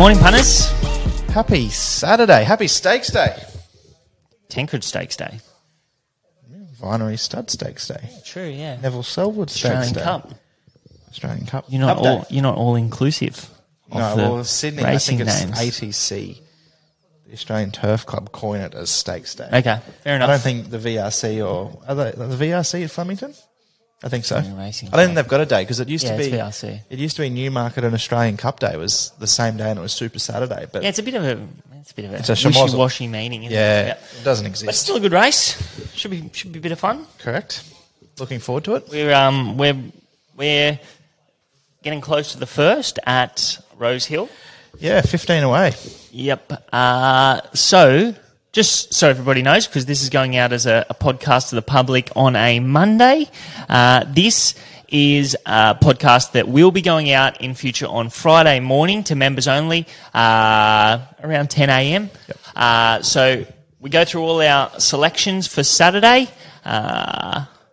Morning, punters. Happy Saturday. Happy Stakes Day. Tancred Stakes Day. Vinery Stud Stakes Day. True, yeah. Neville Sellwood Stakes Australian Day. Cup. Australian Cup. You're not Cup all Day. you're not all inclusive. Of the well, Sydney, I racing think it's names. ATC. The Australian Turf Club coin it as Stakes Day. Okay, fair enough. I enough. don't think the VRC or are they, the VRC at Flemington. I think so. Racing I don't think they've got a day because it used Yeah, to be VRC. It used to be Newmarket and Australian Cup Day was the same day and it was Super Saturday. But yeah, it's a bit of a it's a bit of a, It's a shamozzle. wishy-washy meaning. Yeah, it? it doesn't exist. but it's still a good race. Should be should be a bit of fun. Correct. Looking forward to it. We're um we're we're getting close to the first at Rose Hill. Yeah, fifteen away. Yep. Uh, so, just so everybody knows, because this is going out as a, a podcast to the public on a Monday, uh, this is a podcast that will be going out in future on Friday morning to members only, uh, around 10 a.m. Uh, so, we go through all our selections for Saturday.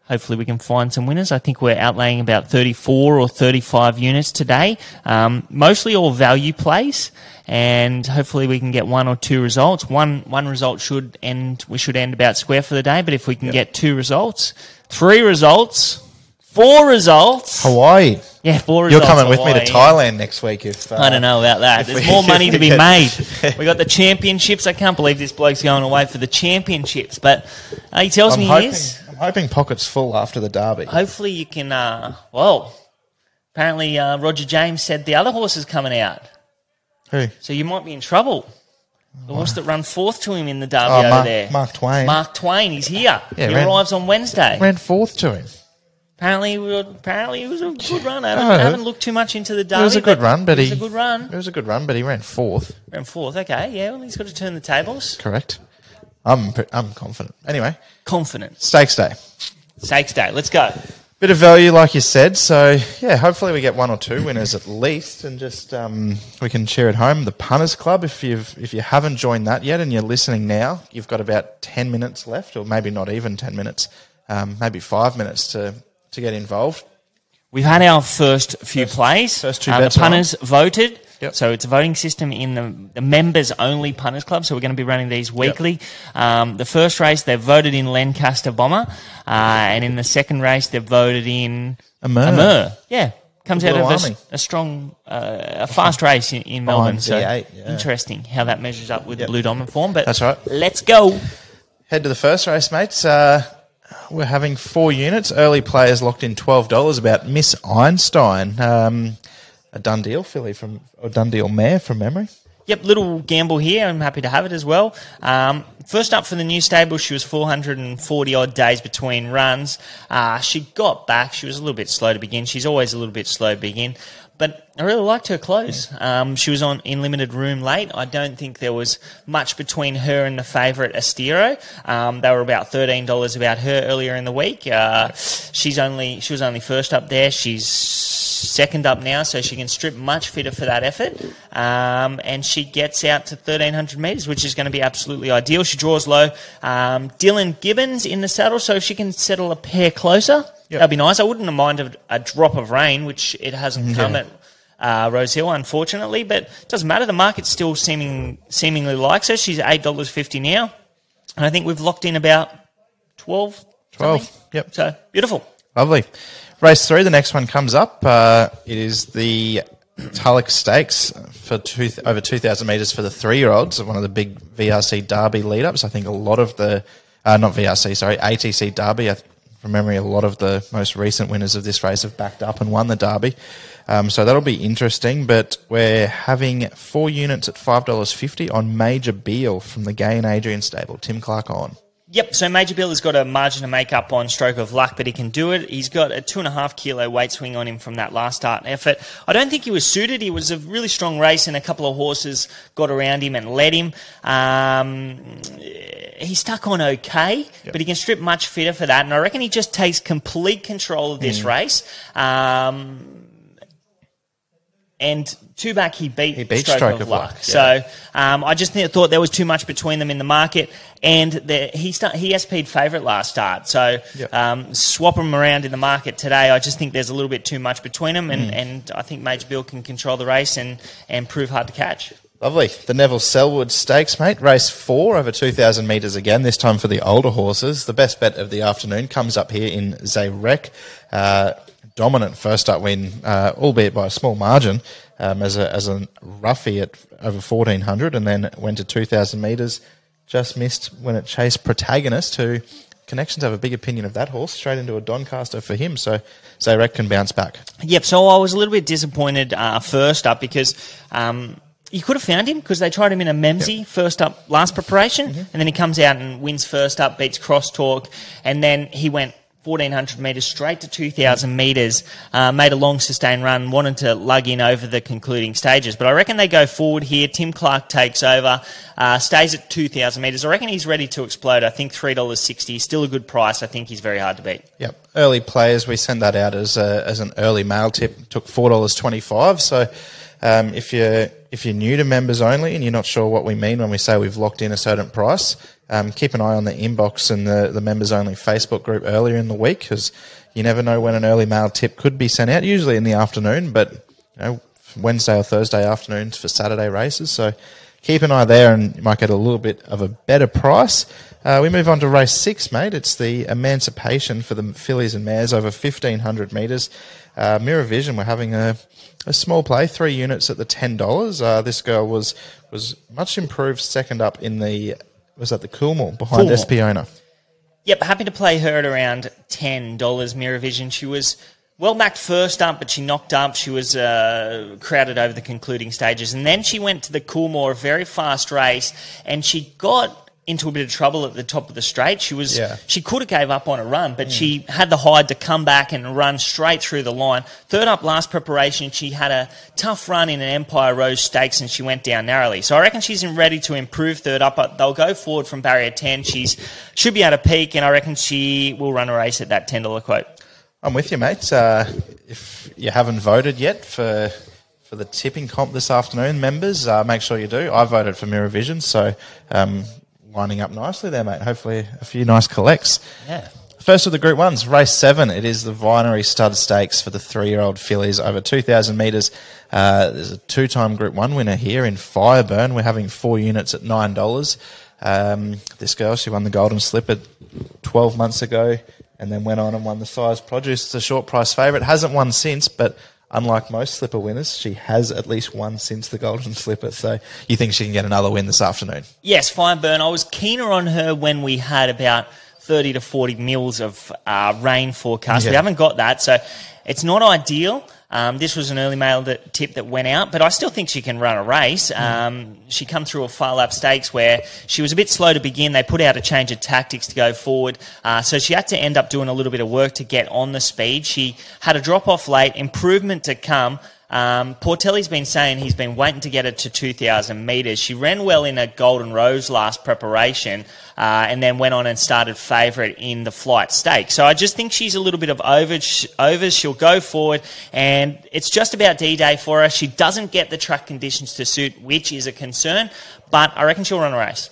Hopefully, we can find some winners. I think we're outlaying about 34 or 35 units today, um, mostly all value plays, and hopefully, we can get one or two results. One one result should end. We should end about square for the day. But if we can get two results, three results, four results, Hawaii. yeah, four results. You're coming with me to Hawaii. Thailand next week if uh, I don't know about that. There's we- more money to be made. We got the championships. I can't believe this bloke's going away for the championships, but uh, he tells I'm me he is. I'm hoping pockets full after the derby. hopefully you can. Uh, well, apparently uh, Roger James said the other horse is coming out, Who? so you might be in trouble. The horse that ran fourth to him in the derby Oh, over Mark, there, Mark Twain. Mark Twain. He's here. Yeah, he ran- arrives on Wednesday. ran fourth to him. apparently, we were- apparently it was a good run. I haven't, Oh. I haven't looked too much into the derby. It was a good run, but it was he a good run. It was a good run, but he ran fourth. Ran fourth. Okay, yeah. Well, he's got to turn the tables. Correct. I'm I'm confident. Anyway, Confident. stakes day. Stakes day. Let's go. Bit of value, like you said. So yeah, hopefully we get one or two winners at least, and just um, we can cheer at home. The Punters Club. If you've if you haven't joined that yet and you're listening now, you've got about ten minutes left, or maybe not even ten minutes, um, maybe five minutes to to get involved. We've had our first few plays. first two bets the are on. punters voted. Yep. So it's a voting system in the, the members only punters club. So we're going to be running these weekly. Um, the first race they voted in Lancaster Bomber, uh, and in the second race they voted in Amur. Amur. Yeah, comes out of a, a strong, uh, a fast race in, in Melbourne. So yeah. interesting how that measures up with Yep. the Blue Diamond form. But That's right. Let's go. Head to the first race, mates. Uh, we're having four units. Early players locked in twelve dollars. About Miss Einstein, um, a done deal filly from or done deal mare from memory. Yep, little gamble here. I'm happy to have it as well. Um, first up for the new stable, she was 440 odd days between runs. Uh, she got back. She was a little bit slow to begin. She's always a little bit slow to begin. But I really liked her close. Um, she was on in limited room late. I don't think there was much between her and the favourite Astero. Um, they were about thirteen dollars about her earlier in the week. Uh, she's only she was only first up there. She's second up now, so she can strip much fitter for that effort. Um, and she gets out to 1300 metres, which is going to be absolutely ideal. She draws low. Um, Dylan Gibbons in the saddle, so if she can settle a pair closer, Yep. that'd be nice. I wouldn't have minded a drop of rain, which it hasn't come Yeah. at uh, Rose Hill, unfortunately, but it doesn't matter. The market still seeming seemingly likes her. She's eight dollars fifty now, and I think we've locked in about 12 12, something. yep. So beautiful. Lovely. Race three, the next one comes up. Uh, it is the Tulloch Stakes for two, over 2,000 metres for the three year olds, one of the big VRC Derby lead ups. I think a lot of the, uh, not VRC, sorry, ATC Derby, I, from memory, a lot of the most recent winners of this race have backed up and won the Derby. Um, so that'll be interesting, but we're having four units at $5.50 on Major Beal from the Gai and Adrian stable. Tim Clark on. Yep, so Major Bill has got a margin to make up on stroke of luck, but he can do it. He's got a two and a half kilo weight swing on him from that last start effort. I don't think he was suited. He was a really strong race, and a couple of horses got around him and led him. Um, he stuck on okay, but he can strip much fitter for that, and I reckon he just takes complete control of this race. Um, and two back he beat, He beat Stroke, Stroke of, of Luck. Luck, So um, I just thought there was too much between them in the market, and the, he start, he SP'd favourite last start. So Yep. um, swap them around in the market today. I just think there's a little bit too much between them, and, and I think Major Bill can control the race and, and prove hard to catch. Lovely. The Neville Sellwood Stakes, mate. Race four over 2,000 metres again, this time for the older horses. The best bet of the afternoon comes up here in Zayrek. Uh, dominant first up win, uh, albeit by a small margin, um, as, a, as a roughie at over 1,400 and then went to 2,000 metres. Just missed when it chased Protagonist, who connections have a big opinion of that horse, straight into a Doncaster for him. So Zayrek can bounce back. Yep. So I was a little bit disappointed uh, first up because um, you could have found him because they tried him in a Memsie first up last preparation, and then he comes out and wins first up, beats Crosstalk, and then he went. 1400 metres straight to 2000 metres, uh, made a long sustained run, wanted to lug in over the concluding stages. But I reckon they go forward here. Tim Clark takes over, uh, stays at 2000 metres. I reckon he's ready to explode. I think $3.60 still a good price. I think he's very hard to beat. Yep, early players. We send that out as a, as an early mail tip. Took four dollars twenty five. So um, if you're if you're new to members only and you're not sure what we mean when we say we've locked in a certain price, um, keep an eye on the inbox and the the members only Facebook group earlier in the week because you never know when an early mail tip could be sent out. Usually in the afternoon, but you know Wednesday or Thursday afternoons for Saturday races. So keep an eye there and you might get a little bit of a better price. Uh, we move on to race six, mate. It's the Emancipation for the fillies and mares over 1,500 metres. Uh, Mirror Vision, we're having a, a small play, three units at the $10. Uh, this girl was was much improved second up in the, was that the Coolmore behind Coolmore. Espiona. Yep, happy to play her at around ten dollars. Mirror Vision. She was well backed first up, but she knocked up. She was uh, crowded over the concluding stages, and then she went to the Coolmore, a very fast race, and she got into a bit of trouble at the top of the straight. She was Yeah. she could have gave up on a run, but she had the hide to come back and run straight through the line. Third up last preparation, she had a tough run in an Empire Rose Stakes and she went down narrowly. So I reckon she's ready to improve third up. But They'll go forward from barrier 10. She's should be at a peak and I reckon she will run a race at that $10 quote. I'm with you, mate. Uh, if you haven't voted yet for for the tipping comp this afternoon, members, uh, make sure you do. I voted for Mirror Vision, so um, lining up nicely there, mate. Hopefully, a few nice collects. Yeah. First of the Group Ones, race seven. It is the Vinery Stud Stakes for the three-year-old fillies over 2,000 metres. Uh, there's a two-time Group One winner here in Fireburn. We're having four units at nine dollars. Um, this girl, she won the Golden Slipper 12 months ago, and then went on and won the Sires Produce. It's a short price favourite. Hasn't won since, but unlike most Slipper winners, she has at least won since the Golden Slipper. So you think she can get another win this afternoon? Yes, Fireburn. I was keener on her when we had about 30 to 40 mils of uh, rain forecast. We haven't got that, so it's not ideal. Um, this was an early mail that, tip that went out, but I still think she can run a race. Um, she come through a Phar Lap stakes where she was a bit slow to begin. They put out a change of tactics to go forward, uh, so she had to end up doing a little bit of work to get on the speed. She had a drop off late, improvement to come. Um, Portelli's been saying he's been waiting to get her to 2,000 metres. She ran well in a Golden Rose last preparation uh, and then went on and started favourite in the flight stake. So I just think she's a little bit of over. over. She'll go forward and it's just about D-Day for her. She doesn't get the track conditions to suit, which is a concern, but I reckon she'll run a race.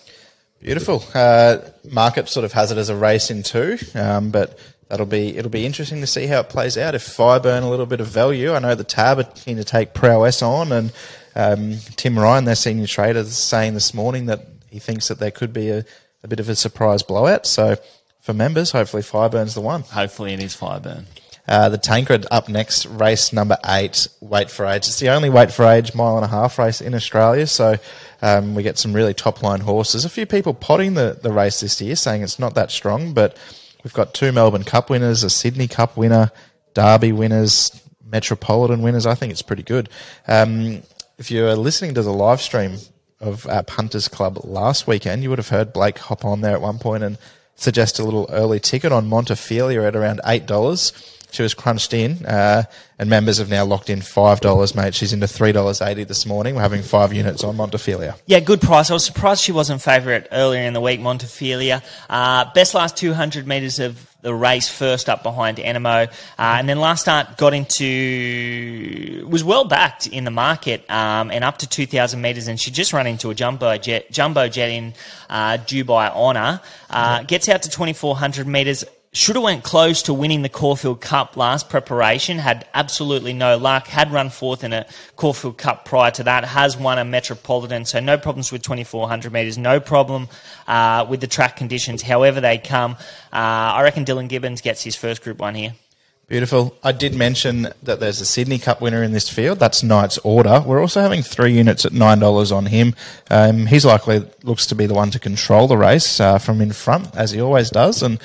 Beautiful. Uh, market sort of has it as a race in two, um, but that'll be it'll be interesting to see how it plays out. If Fireburn a little bit of value, I know the Tab are keen to take Prowess on, and um, Tim Ryan, their senior trader, is saying this morning that he thinks that there could be a, a bit of a surprise blowout. So for members, hopefully Fireburn's the one. Hopefully it is Fireburn. Uh, the Tancred up next, race number eight, Weight for Age. It's the only Weight for Age mile and a half race in Australia, so um, we get some really top line horses. A few people potting the, the race this year, saying it's not that strong, but we've got two Melbourne Cup winners, a Sydney Cup winner, Derby winners, Metropolitan winners. I think it's pretty good. Um, if you're listening to the live stream of our Punters Club last weekend, you would have heard Blake hop on there at one point and suggest a little early ticket on Montefilia at around eight dollars. She was crunched in, uh, and members have now locked in five dollars, mate. She's into three dollars eighty this morning. We're having five units on Montefilia. Yeah, good price. I was surprised she wasn't favourite earlier in the week, Montefilia. Uh, best last 200 metres of the race first up behind Enemo, uh, and then last start got into was well backed in the market um, and up to 2,000 metres, and she just ran into a jumbo jet, jumbo jet in uh, Dubai Honour, uh, gets out to 2,400 metres should have went close to winning the Caulfield Cup last preparation. Had absolutely no luck. Had run fourth in a Caulfield Cup prior to that. Has won a Metropolitan, so no problems with 2400 metres. No problem uh, with the track conditions, however they come. Uh, I reckon Dylan Gibbons gets his first Group One here. Beautiful. I did mention that there's a Sydney Cup winner in this field. That's Knight's Order. We're also having three units at nine dollars on him. Um, he's likely looks to be the one to control the race uh, from in front, as he always does, and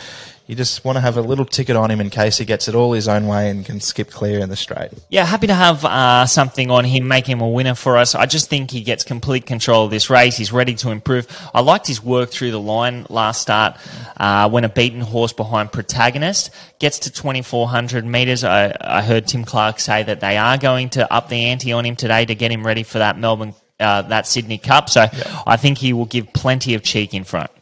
you just want to have a little ticket on him in case he gets it all his own way and can skip clear in the straight. Yeah, happy to have uh, something on him, make him a winner for us. I just think he gets complete control of this race. He's ready to improve. I liked his work through the line last start uh, when a beaten horse behind Protagonist gets to 2,400 metres. I, I heard Tim Clark say that they are going to up the ante on him today to get him ready for that Melbourne, uh, that Sydney Cup. So yeah. I think he will give plenty of cheek in front.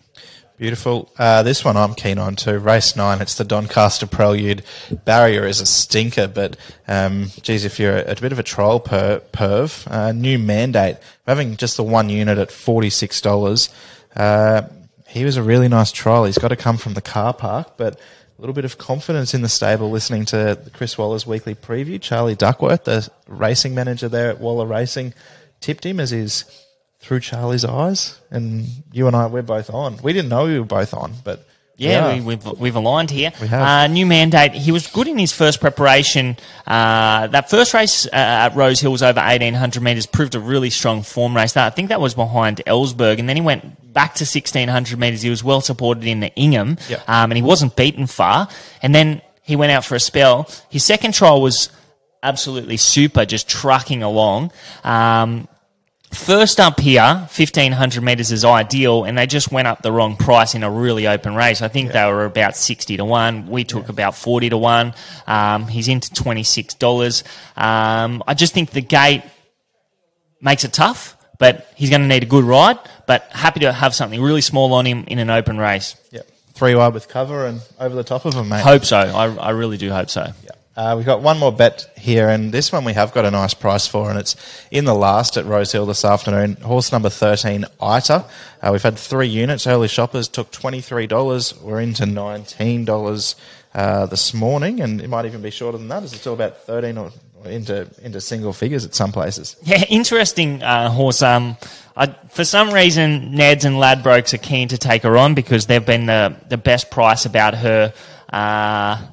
Beautiful. Uh, this one I'm keen on too. Race nine. It's the Doncaster Prelude. Barrier is a stinker, but um, geez, if you're a, a bit of a troll per, perv, uh, new mandate. Having just the one unit at forty six dollars. Uh, he was a really nice trial. He's got to come from the car park, but a little bit of confidence in the stable. Listening to Chris Waller's weekly preview, Charlie Duckworth, the racing manager there at Waller Racing, tipped him as his through Charlie's eyes, and you and I we're both on. We didn't know we were both on, but yeah, we, have we've, we've aligned here. We have. Uh, new mandate. He was good in his first preparation. Uh, that first race uh, at Rose Hill was over 1,800 metres, proved a really strong form race. I think that was behind Ellsberg, and then he went back to 1,600 metres. He was well supported in the Ingham, yep. um, and he wasn't beaten far. And then he went out for a spell. His second trial was absolutely super, just trucking along. Um, First up here, 1500 metres is ideal, and they just went up the wrong price in a really open race. I think yeah. they were about 60 to 1. We took yeah. about 40 to 1. Um, he's into $26. Um, I just think the gate makes it tough, but he's going to need a good ride. But happy to have something really small on him in an open race. Yeah. Three wide with cover and over the top of him, mate. Hope so. I, I really do hope so. Uh, we've got one more bet here, and this one we have got a nice price for, and it's in the last at Rosehill this afternoon. Horse number 13, Ita. Uh, we've had three units. Early shoppers took $23. We're into $19 uh, this morning, and it might even be shorter than that. It's still about 13 or into into single figures at some places. Yeah, interesting uh, horse. Um, I, for some reason, Neds and Ladbrokes are keen to take her on because they've been the, the best price about her uh,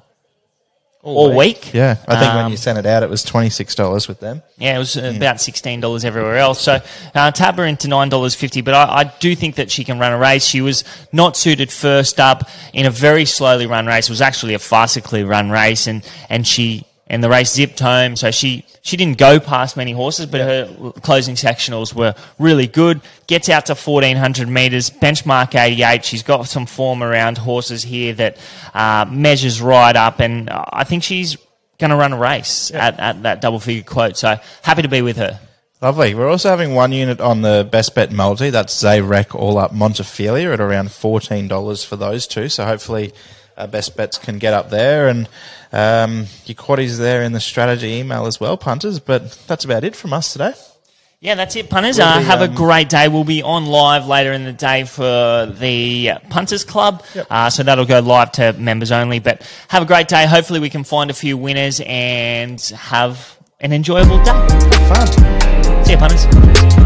all, all week. week. Yeah, I think um, when you sent it out, it was twenty six dollars with them. Yeah, it was mm. about sixteen dollars everywhere else. So uh, tab her into nine dollars fifty. But I, I, do think that she can run a race. She was not suited first up in a very slowly run race. It was actually a farcically run race, and and she and the race zipped home. So she, she didn't go past many horses, but her closing sectionals were really good. Gets out to 1400 metres, benchmark 88. She's got some form around horses here that uh, measures right up, and I think she's going to run a race at, at that double figure quote. So happy to be with her. Lovely. We're also having one unit on the best bet multi. That's Zayrek all up Montefilia at around $14 for those two. So hopefully uh, best bets can get up there. And um, your quaddies there in the strategy email as well, punters. But that's about it from us today. Yeah, that's it, punters. We'll uh, have um, a great day. We'll be on live later in the day for the Punters Club. Yep. Uh, so that'll go live to members only. But have a great day. Hopefully, we can find a few winners and have an enjoyable day. Fun. See you, punters.